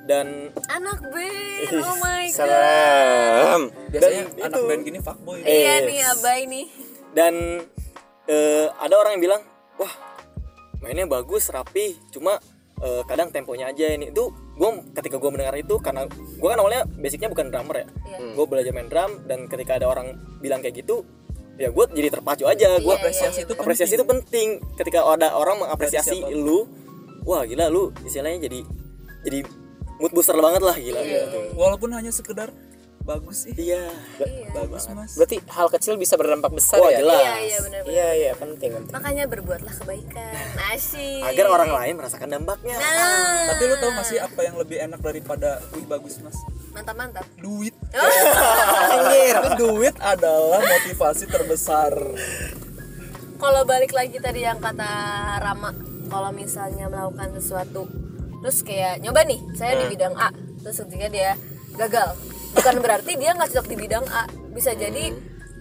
dan anak band oh my god. Serem biasanya Dan anak itu- band gini fuckboy. Iya nih abai nih. Dan eh, ada orang yang bilang wah mainnya bagus rapi cuma eh, kadang temponya aja ini. Itu gue ketika gue mendengar itu karena gue kan awalnya basicnya bukan drummer ya. Iya. gue belajar main drum dan ketika ada orang bilang kayak gitu ya gue jadi terpacu aja. Gue Iya, apresiasi iya, itu apresiasi itu penting. Ketika ada orang mengapresiasi lu wah gila lu istilahnya jadi jadi mood booster banget lah gila. Iya, gitu. walaupun hanya sekedar bagus sih. Iya. Bagus mas. Berarti hal kecil bisa berdampak besar Wah, ya? jelas. iya iya benar benar. iya iya penting penting. Makanya berbuatlah kebaikan. Asyik agar orang lain merasakan dampaknya. Nah. Tapi lu tau gak sih apa yang lebih enak daripada wih bagus mas? Mantap mantap duit anjir. Karena duit adalah motivasi terbesar. Kalau balik lagi tadi yang kata Rama kalau misalnya melakukan sesuatu terus kayak nyoba nih saya di bidang A. Terus ketika dia gagal bukan berarti dia nggak cocok di bidang A. Bisa jadi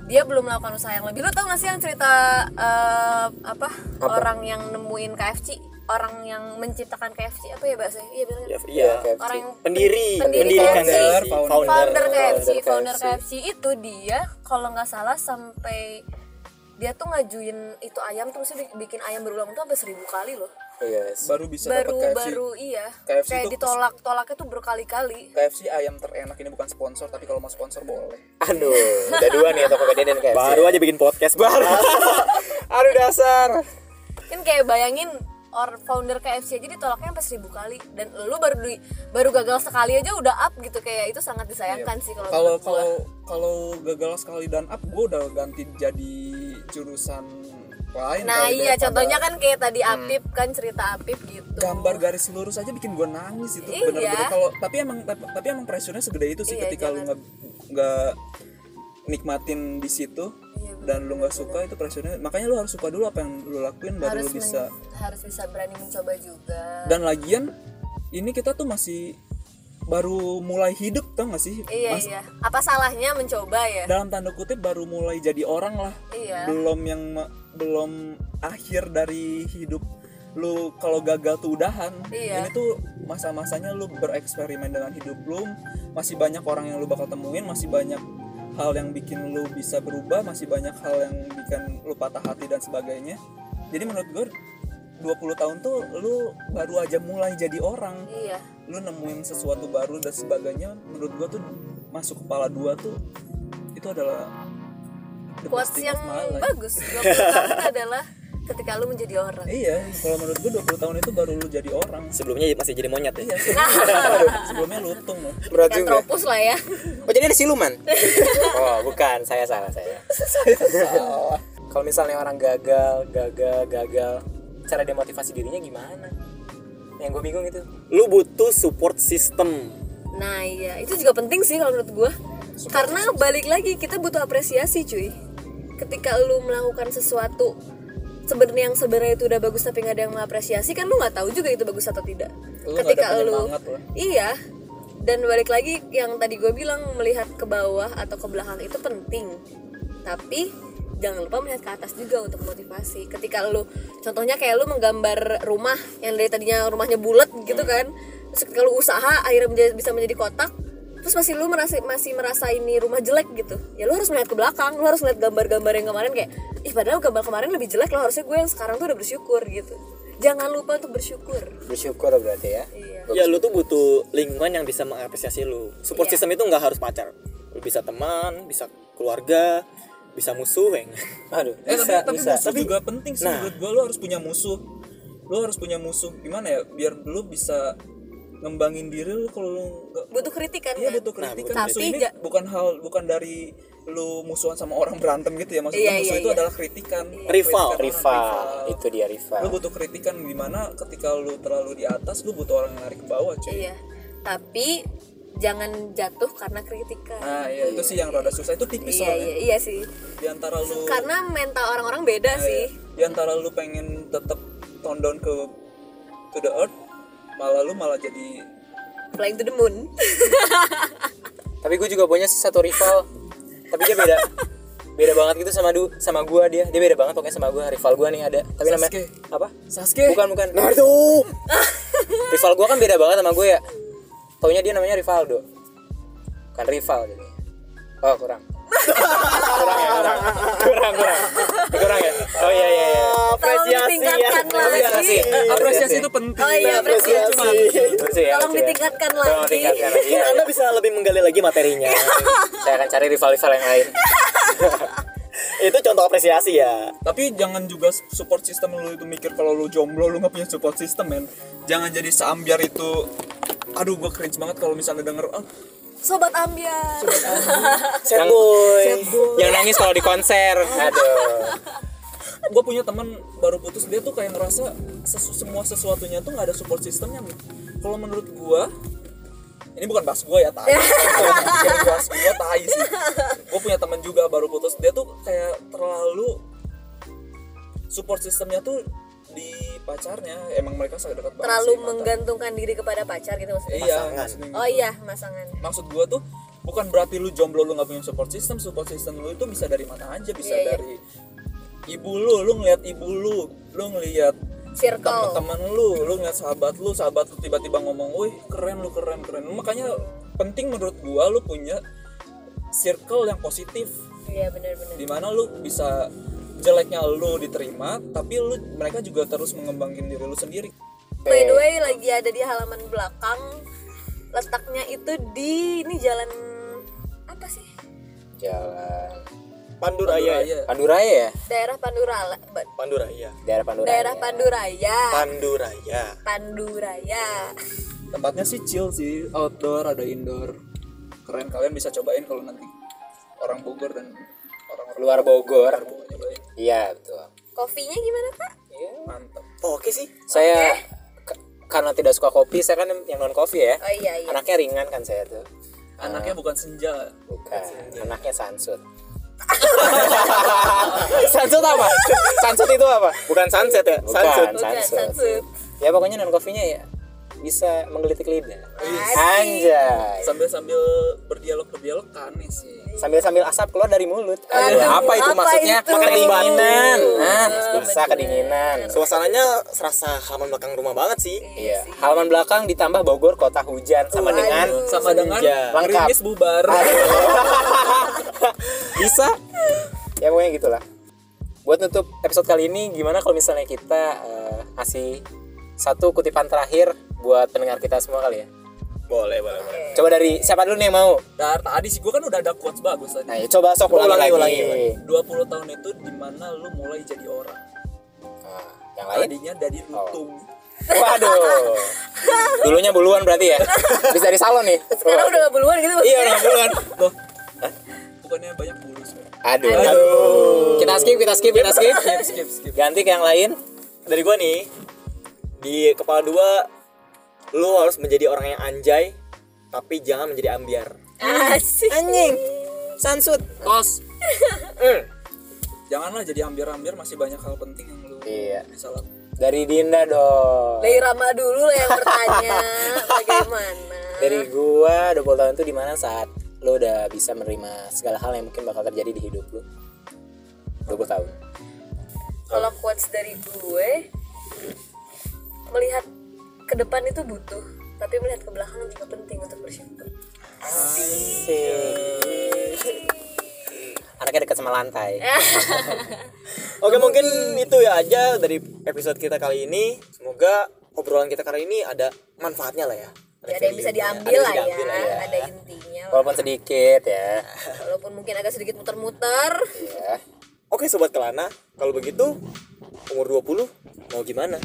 dia belum melakukan usaha yang lebih. Lo tau gak sih yang cerita eh, apa, orang yang nemuin KFC orang yang menciptakan KFC apa ya bahasa iya bener. Ya, kan? iya orang yang pendiri. pendiri mendirikan KFC. KFC, Founder, founder. KFC Founder founder KFC. KFC itu dia kalau nggak salah sampai dia tuh ngajuin itu ayam terus dia bikin ayam berulang tuh sampai seribu kali loh yes. baru bisa baru dapat KFC baru iya. KFC kayak ditolak tolaknya tuh berkali-kali. KFC ayam terenak ini bukan sponsor tapi kalau mau sponsor boleh. Aduh udah dua nih Tokopedia dan KFC baru aja bikin podcast. Baru. Aduh dasar. Kan kayak bayangin or founder KFC aja ditolaknya sampai seribu kali. Dan lu baru di, baru gagal sekali aja udah up gitu. Kayak itu sangat disayangkan sih kalau kalau kalau kalau gagal sekali dan up gue udah ganti jadi jurusan lain nah iya contohnya kan kayak tadi Apip kan cerita Apip gitu. Gambar garis lurus aja bikin gue nangis itu Iya. bener-bener. Kalau tapi emang tapi emang pressure-nya segede itu sih Iya, ketika lu jangan. nggak nggak nikmatin di situ Iya, dan lu nggak suka itu pressure-nya. Makanya lu harus suka dulu apa yang lu lakuin baru harus lu bisa men- harus bisa berani mencoba juga. Dan lagian ini kita tuh masih baru mulai hidup tau gak sih? Iya Mas- iya. Apa salahnya mencoba ya? Dalam tanda kutip baru mulai jadi orang lah. Iya. Belum yang ma- belum akhir dari hidup lu kalau gagal tuh udahan. Iya. ini tuh masa-masanya lu bereksperimen dengan hidup lu. Masih banyak orang yang lu bakal temuin masih banyak hal yang bikin lu bisa berubah masih banyak hal yang bikin lu patah hati dan sebagainya. Jadi menurut gue 20 tahun tuh lu baru aja mulai jadi orang. Iya. Lu nemuin sesuatu baru dan sebagainya menurut gua tuh masuk kepala dua tuh itu adalah quotes yang bagus. 20 tahun adalah ketika lu menjadi orang. Iya kalau menurut gua 20 tahun itu baru lu jadi orang. Sebelumnya masih jadi monyet ya? Iya sebelumnya, sebelumnya lutung. Berat juga tropus lah ya. Oh jadi ada siluman? Oh bukan. Saya salah saya. Kalau misalnya orang gagal gagal gagal cara demotivasi dirinya gimana? Yang gue bingung itu. Lu butuh support system. Nah iya. Itu juga penting sih kalau menurut gue Karena balik lagi kita butuh apresiasi cuy. Ketika lu melakukan sesuatu sebenarnya yang sebenarnya itu udah bagus tapi nggak ada yang mengapresiasi kan lu nggak tahu juga itu bagus atau tidak. Lu ketika lu iya. Dan balik lagi yang tadi gue bilang melihat ke bawah atau ke belakang itu penting. Tapi jangan lupa melihat ke atas juga untuk motivasi. Ketika lu contohnya kayak lu menggambar rumah yang dari tadinya rumahnya bulat gitu kan. Terus ketika lu usaha akhirnya menjadi- bisa menjadi kotak terus masih lu merasa masih merasa ini rumah jelek gitu. Ya lu harus melihat ke belakang lu harus melihat gambar-gambar yang kemarin kayak ih padahal gambar kemarin lebih jelek lo harusnya gue yang sekarang tuh udah bersyukur gitu. Jangan lupa untuk bersyukur. Bersyukur berarti ya? Iya. Ya lu tuh butuh lingkungan yang bisa mengapresiasi lu. Support Iya. system itu nggak harus pacar. Lu bisa teman bisa keluarga bisa musuh yang aduh Eh, bisa tapi, tapi bisa. musuh juga penting sih Nah. menurut gua. Lu harus punya musuh. Lu harus punya musuh. Gimana ya? Biar lu bisa ngembangin diri lu kalau lu nggak butuh kritikan iya kan butuh Nah, kritikan butuh musuh kritikan. ini Tapi bukan hal bukan dari lu musuhan sama orang berantem gitu ya. Maksudnya Iya, musuh iya, itu iya. adalah kritikan. Rival. Kritikan orang, rival. itu dia rival. Lu butuh kritikan gimana ketika lu terlalu di atas lu butuh orang yang narik ke bawah cuy. Iya. Tapi jangan jatuh karena kritikan. Nah ya itu sih yang rada susah. Itu tipis iya soalnya. iya iya sih. Di antara lu karena mental orang-orang beda Nah, sih. ya, di antara lu pengen tetap tone down ke to the earth malah lu malah jadi flying to the moon. Tapi gue juga punya satu rival. Tapi dia beda. Beda banget gitu sama du sama gua dia. Dia beda banget pokoknya sama gua. Rival gua nih ada. Tapi namanya Sasuke. apa? Sasuke. Bukan bukan. Naruto. Rival gua kan beda banget sama gue ya. Taunya dia namanya Rivaldo. Kan rival jadi oh kurang kurang ya kurang. Kurang kurang kurang ya? Oh iya iya iya. Apresiasi. ya Apresiasi. apresiasi itu penting. Oh iya apresiasi. ya, tolong ya. ditingkatkan Tolong lagi. ditingkatkan lagi. Mungkin anda bisa lebih menggali lagi materinya. Saya akan cari rival-rival yang lain. Itu contoh apresiasi ya. Tapi jangan juga support system lu itu mikir kalau lu jomblo lu nggak punya support system men. Jangan jadi seambiar itu aduh gua cringe banget kalau misalnya denger ah sobat ambiar. Sad Yang- boy. Yang nangis kalau di konser. Aduh. Gue punya teman baru putus dia tuh kayak ngerasa sesu- semua sesuatunya tuh nggak ada support systemnya men. kalau menurut gua ini bukan bahas gua ya tai. Bahas gua tai sih. Gue punya teman juga baru putus dia tuh kayak terlalu support systemnya tuh di pacarnya emang mereka sangat dekat banget terlalu sih, menggantungkan diri kepada pacar gitu maksudnya? Iya Pasangan. oh iya masangan maksud gua tuh bukan berarti lu jomblo lu nggak punya support system support system lu itu bisa dari mana aja bisa Iya, iya. dari ibu lu lu ngeliat ibu lu lu ngeliat circle. teman-teman lu lu ngeliat sahabat lu sahabat lu tiba-tiba ngomong wih keren lu keren keren. Makanya penting menurut gua lu punya circle yang positif. Iya benar-benar di mana lu bisa jeleknya lu diterima tapi lu mereka juga terus mengembangkan diri lu sendiri. By the way lagi ada di halaman belakang letaknya itu di ini jalan apa sih? Jalan Panduraya ya? Raya. Panduraya ya? Daerah Pandurala Panduraya daerah Panduraya daerah Panduraya Panduraya Panduraya tempatnya sih chill sih outdoor ada indoor. Keren kalian bisa cobain kalau nanti orang Bogor dan orang-orang luar Bogor. Iya betul. Kopinya gimana kak mantap oh, oke sih. Saya k- karena tidak suka kopi saya kan yang non kopi ya. Oh iya iya. Anaknya ringan kan saya tuh. Anaknya bukan senja. Bukan. Anaknya sansut. Sansut apa? Sansut itu apa? Bukan sunset ya? Bukan. sunset bukan Sansut. sansut. Ya pokoknya non kopinya ya bisa menggelitik lidah. Anjay. Sambil sambil berdialog berdialog kan sih sambil sambil asap keluar dari mulut. Aduh, apa itu apa maksudnya? itu? kedinginan nah bisa kedinginan suasananya serasa halaman belakang rumah banget sih. Iya. Halaman belakang ditambah Bogor kota hujan sama Waduh. dengan sama dengan. Lengkap. gerimis bubar. Bisa. Ya pokoknya gitulah. Buat nutup episode kali ini gimana kalau misalnya kita eh, ngasih satu kutipan terakhir buat pendengar kita semua kali ya boleh boleh boleh. Coba dari siapa dulu nih yang mau? Dar tadi sih gua kan udah ada quotes bagus tadi. Nah ya, coba sok Ulangi, ulangi, ulangi, lagi ulangi. 20 tahun itu di mana lu mulai jadi orang? Nah, yang lain? Tadinya dari lutung. Waduh. Dulunya buluan berarti ya? Bisa dari salon nih. Sekarang udah gak buluan gitu iya udah buluan. Loh bukannya banyak bulus kan aduh, aduh. kita skip kita skip kita skip. skip skip skip. Ganti ke yang lain. Dari gua nih di kepala dua lu harus menjadi orang yang anjay tapi jangan menjadi ambiar. Asik. Anjing. Sansut. Kos Hmm. janganlah jadi ambiar-ambiar masih banyak hal penting yang lu iya. bisa lakukan dari Dinda dong. Dari Rama dulu lah yang bertanya bagaimana? Dari gua 20 tahun itu di mana saat lo udah bisa menerima segala hal yang mungkin bakal terjadi di hidup lo 20 tahun. Kalau quotes dari gue melihat ke depan itu butuh tapi melihat ke belakang juga penting untuk bersyukur anaknya dekat sama lantai Oke mungkin itu ya aja dari episode kita kali ini. Semoga obrolan kita kali ini ada manfaatnya lah ya. ya, ada yang bisa value-nya. diambil Ada lah yang ya, diambil lah ya. ada intinya lah. walaupun sedikit ya walaupun mungkin agak sedikit muter-muter ya Oke sobat Kelana, kalau begitu umur 20 mau gimana?